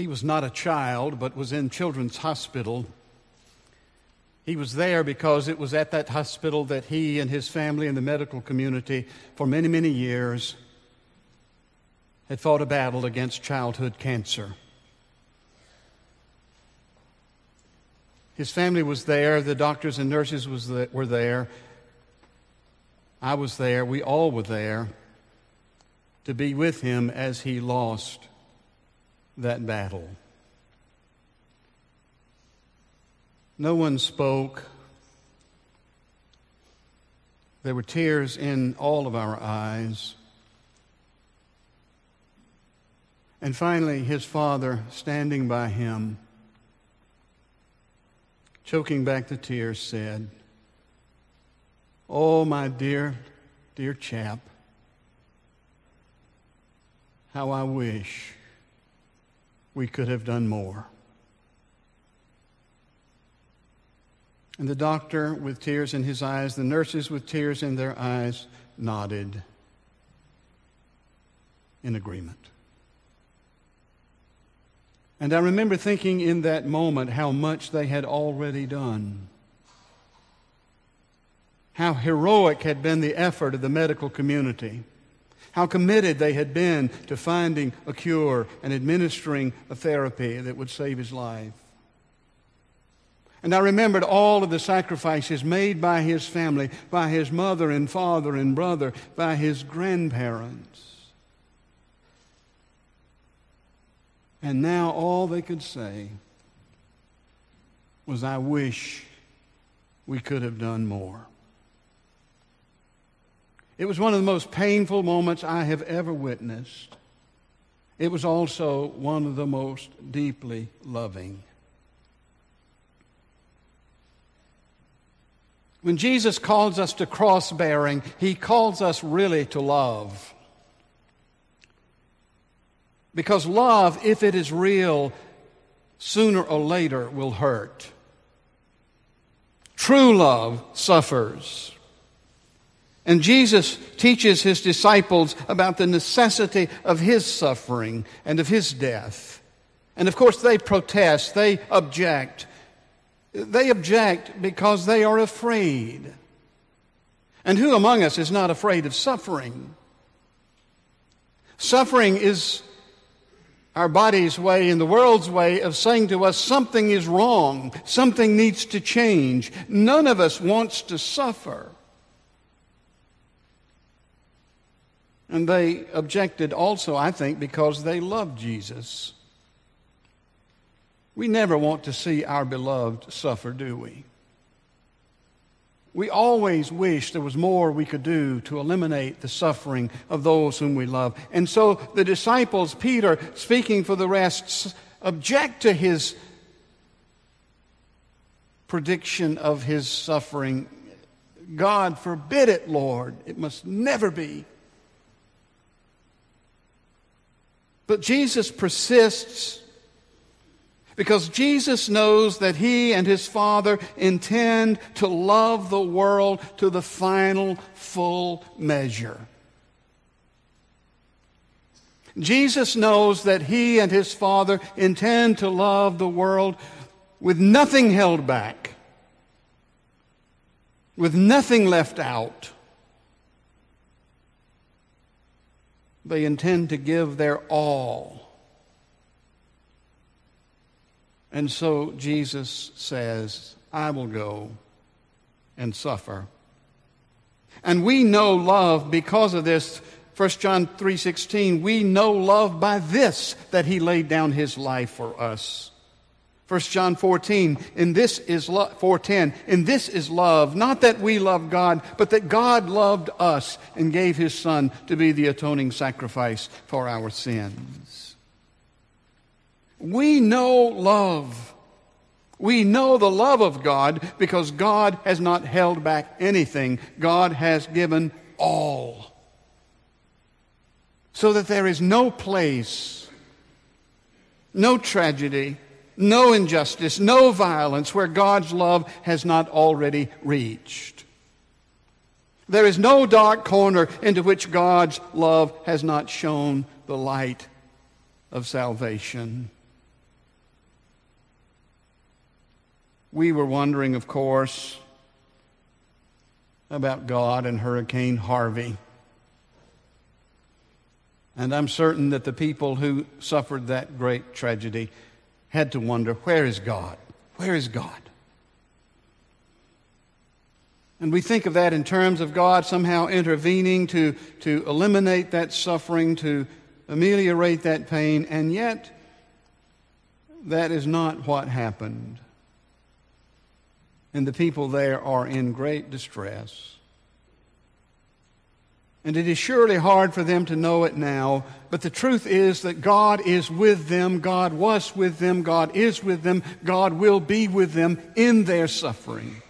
he was not a child, but was in Children's Hospital. He was there because it was at that hospital that he and his family and the medical community for many, many years had fought a battle against childhood cancer. His family was there, the doctors and nurses was the, were there. I was there, we all were there to be with him as he lost that battle. No one spoke. There were tears in all of our eyes. And finally, his father, standing by him, choking back the tears, said, Oh, my dear, dear chap, how I wish we could have done more. And the doctor, with tears in his eyes, the nurses with tears in their eyes, nodded in agreement. And I remember thinking in that moment how much they had already done. How heroic had been the effort of the medical community. How committed they had been to finding a cure and administering a therapy that would save his life. And I remembered all of the sacrifices made by his family, by his mother and father and brother, by his grandparents. And now all they could say was, I wish we could have done more. It was one of the most painful moments I have ever witnessed. It was also one of the most deeply loving. When Jesus calls us to cross bearing, he calls us really to love. Because love, if it is real, sooner or later will hurt. True love suffers. And Jesus teaches his disciples about the necessity of his suffering and of his death. And of course, they protest, they object. They object because they are afraid. And who among us is not afraid of suffering? Suffering is our body's way and the world's way of saying to us something is wrong, something needs to change. None of us wants to suffer. And they objected also, I think, because they loved Jesus. We never want to see our beloved suffer, do we? We always wish there was more we could do to eliminate the suffering of those whom we love. And so the disciples, Peter, speaking for the rest, object to his prediction of his suffering. God forbid it, Lord. It must never be. But Jesus persists because Jesus knows that he and his Father intend to love the world to the final, full measure. Jesus knows that he and his Father intend to love the world with nothing held back, with nothing left out. They intend to give their all. And so Jesus says, I will go and suffer. And we know love because of this. 1 John 3:16 we know love by this that he laid down his life for us. 1 John 14, in this is lo- 410, in this is love, not that we love God, but that God loved us and gave his son to be the atoning sacrifice for our sins. We know love. We know the love of God because God has not held back anything. God has given all. So that there is no place, no tragedy, no injustice, no violence where God's love has not already reached. There is no dark corner into which God's love has not shown the light of salvation. We were wondering, of course, about God and Hurricane Harvey. And I'm certain that the people who suffered that great tragedy had to wonder where is God? Where is God? And we think of that in terms of God somehow intervening to, to eliminate that suffering, to ameliorate that pain, and yet that is not what happened. And the people there are in great distress. And it is surely hard for them to know it now, but the truth is that God is with them, God was with them, God is with them, God will be with them in their suffering.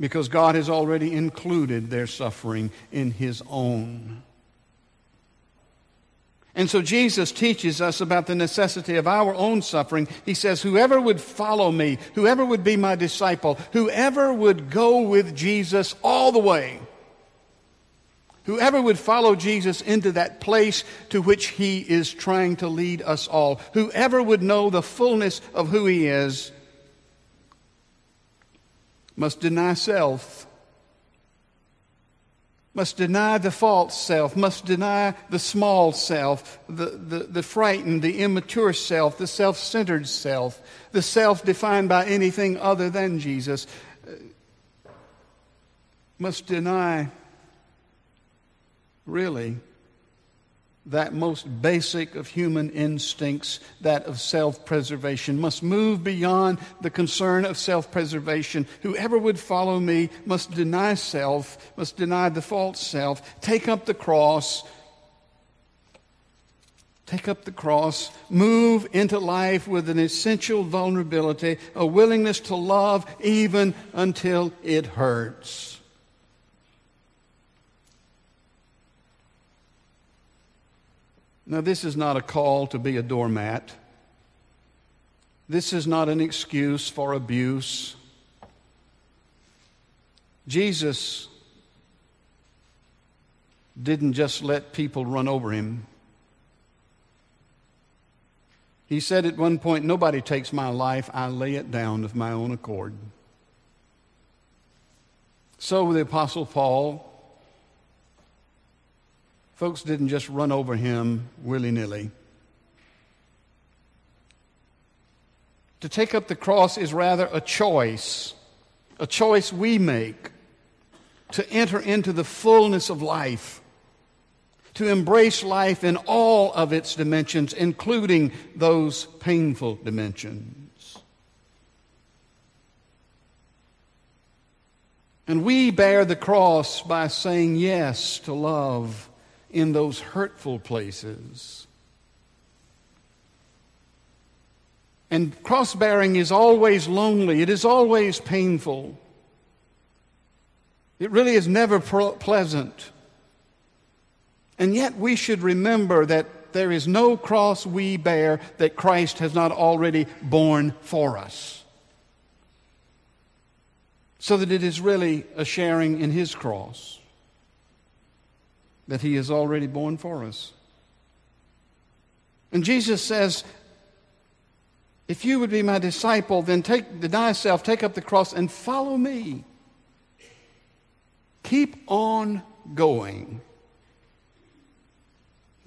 Because God has already included their suffering in His own. And so Jesus teaches us about the necessity of our own suffering. He says, Whoever would follow me, whoever would be my disciple, whoever would go with Jesus all the way, whoever would follow Jesus into that place to which he is trying to lead us all, whoever would know the fullness of who he is, must deny self must deny the false self, must deny the small self, the, the, the frightened, the immature self, the self centered self, the self defined by anything other than Jesus, uh, must deny, really, that most basic of human instincts, that of self preservation, must move beyond the concern of self preservation. Whoever would follow me must deny self, must deny the false self, take up the cross. Take up the cross, move into life with an essential vulnerability, a willingness to love even until it hurts. Now, this is not a call to be a doormat. This is not an excuse for abuse. Jesus didn't just let people run over him. He said at one point, Nobody takes my life, I lay it down of my own accord. So the Apostle Paul Folks didn't just run over him willy nilly. To take up the cross is rather a choice, a choice we make to enter into the fullness of life, to embrace life in all of its dimensions, including those painful dimensions. And we bear the cross by saying yes to love in those hurtful places. And cross bearing is always lonely, it is always painful. It really is never pleasant. And yet we should remember that there is no cross we bear that Christ has not already borne for us. So that it is really a sharing in his cross that he has already borne for us. And Jesus says, if you would be my disciple, then take, deny self, take up the cross, and follow me. Keep on going.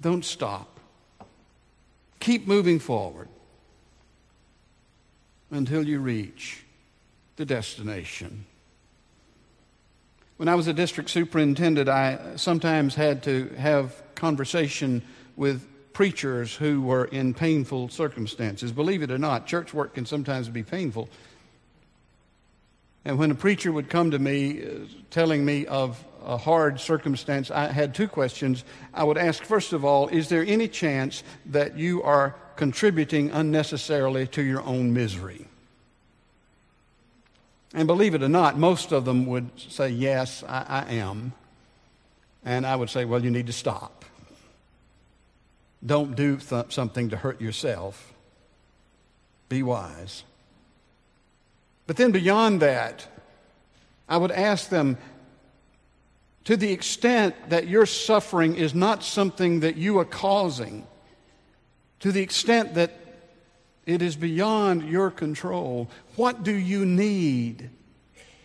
Don't stop. Keep moving forward until you reach the destination. When I was a district superintendent, I sometimes had to have conversation with preachers who were in painful circumstances. Believe it or not, church work can sometimes be painful. And when a preacher would come to me uh, telling me of a hard circumstance, I had two questions. I would ask, first of all, is there any chance that you are contributing unnecessarily to your own misery? And believe it or not, most of them would say, Yes, I, I am. And I would say, Well, you need to stop. Don't do th- something to hurt yourself. Be wise. But then beyond that, I would ask them to the extent that your suffering is not something that you are causing, to the extent that It is beyond your control. What do you need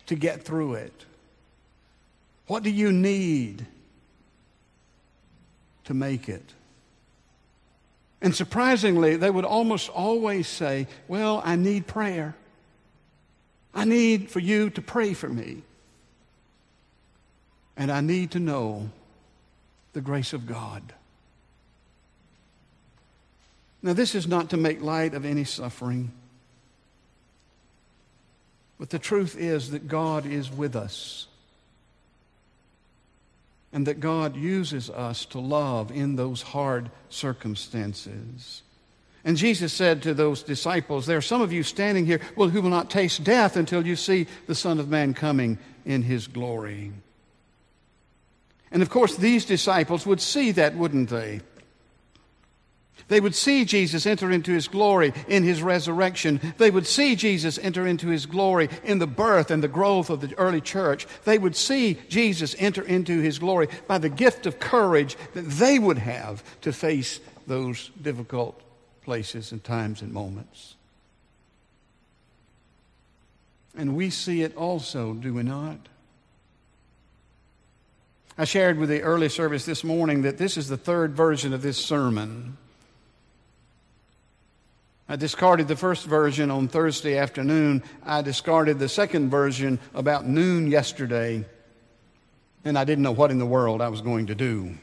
to get through it? What do you need to make it? And surprisingly, they would almost always say, Well, I need prayer. I need for you to pray for me. And I need to know the grace of God. Now, this is not to make light of any suffering, but the truth is that God is with us and that God uses us to love in those hard circumstances. And Jesus said to those disciples, There are some of you standing here well, who will not taste death until you see the Son of Man coming in his glory. And of course, these disciples would see that, wouldn't they? They would see Jesus enter into his glory in his resurrection. They would see Jesus enter into his glory in the birth and the growth of the early church. They would see Jesus enter into his glory by the gift of courage that they would have to face those difficult places and times and moments. And we see it also, do we not? I shared with the early service this morning that this is the third version of this sermon. I discarded the first version on Thursday afternoon. I discarded the second version about noon yesterday, and I didn't know what in the world I was going to do.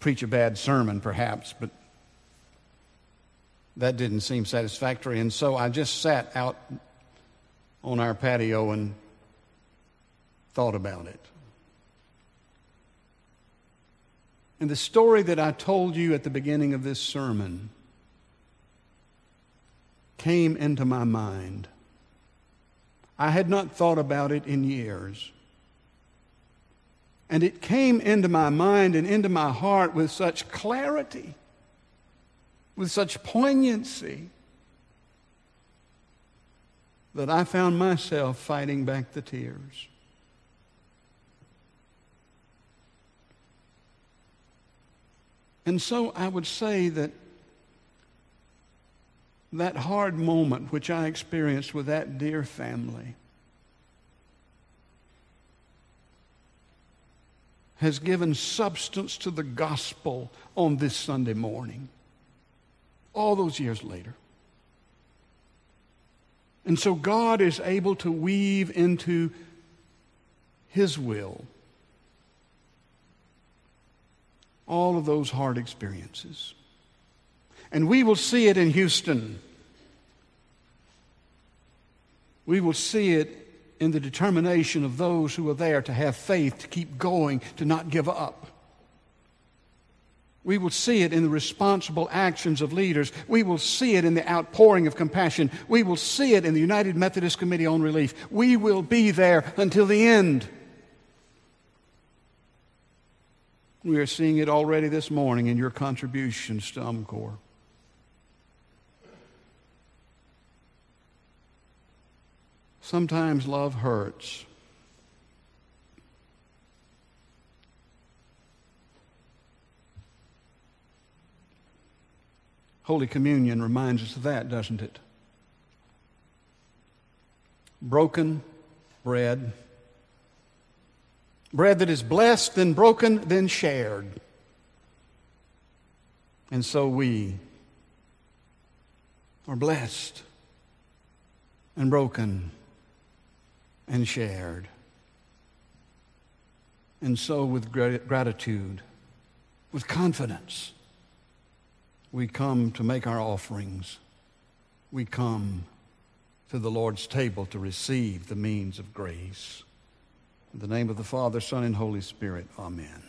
Preach a bad sermon, perhaps, but that didn't seem satisfactory. And so I just sat out on our patio and thought about it. And the story that I told you at the beginning of this sermon came into my mind. I had not thought about it in years. And it came into my mind and into my heart with such clarity, with such poignancy, that I found myself fighting back the tears. And so I would say that that hard moment which I experienced with that dear family has given substance to the gospel on this Sunday morning, all those years later. And so God is able to weave into His will all of those hard experiences. And we will see it in Houston. We will see it in the determination of those who are there to have faith, to keep going, to not give up. We will see it in the responsible actions of leaders. We will see it in the outpouring of compassion. We will see it in the United Methodist Committee on Relief. We will be there until the end. We are seeing it already this morning in your contributions to UMCOR. Sometimes love hurts. Holy Communion reminds us of that, doesn't it? Broken bread. Bread that is blessed, then broken, then shared. And so we are blessed and broken and shared. And so, with gratitude, with confidence, we come to make our offerings. We come to the Lord's table to receive the means of grace. In the name of the Father, Son, and Holy Spirit, amen.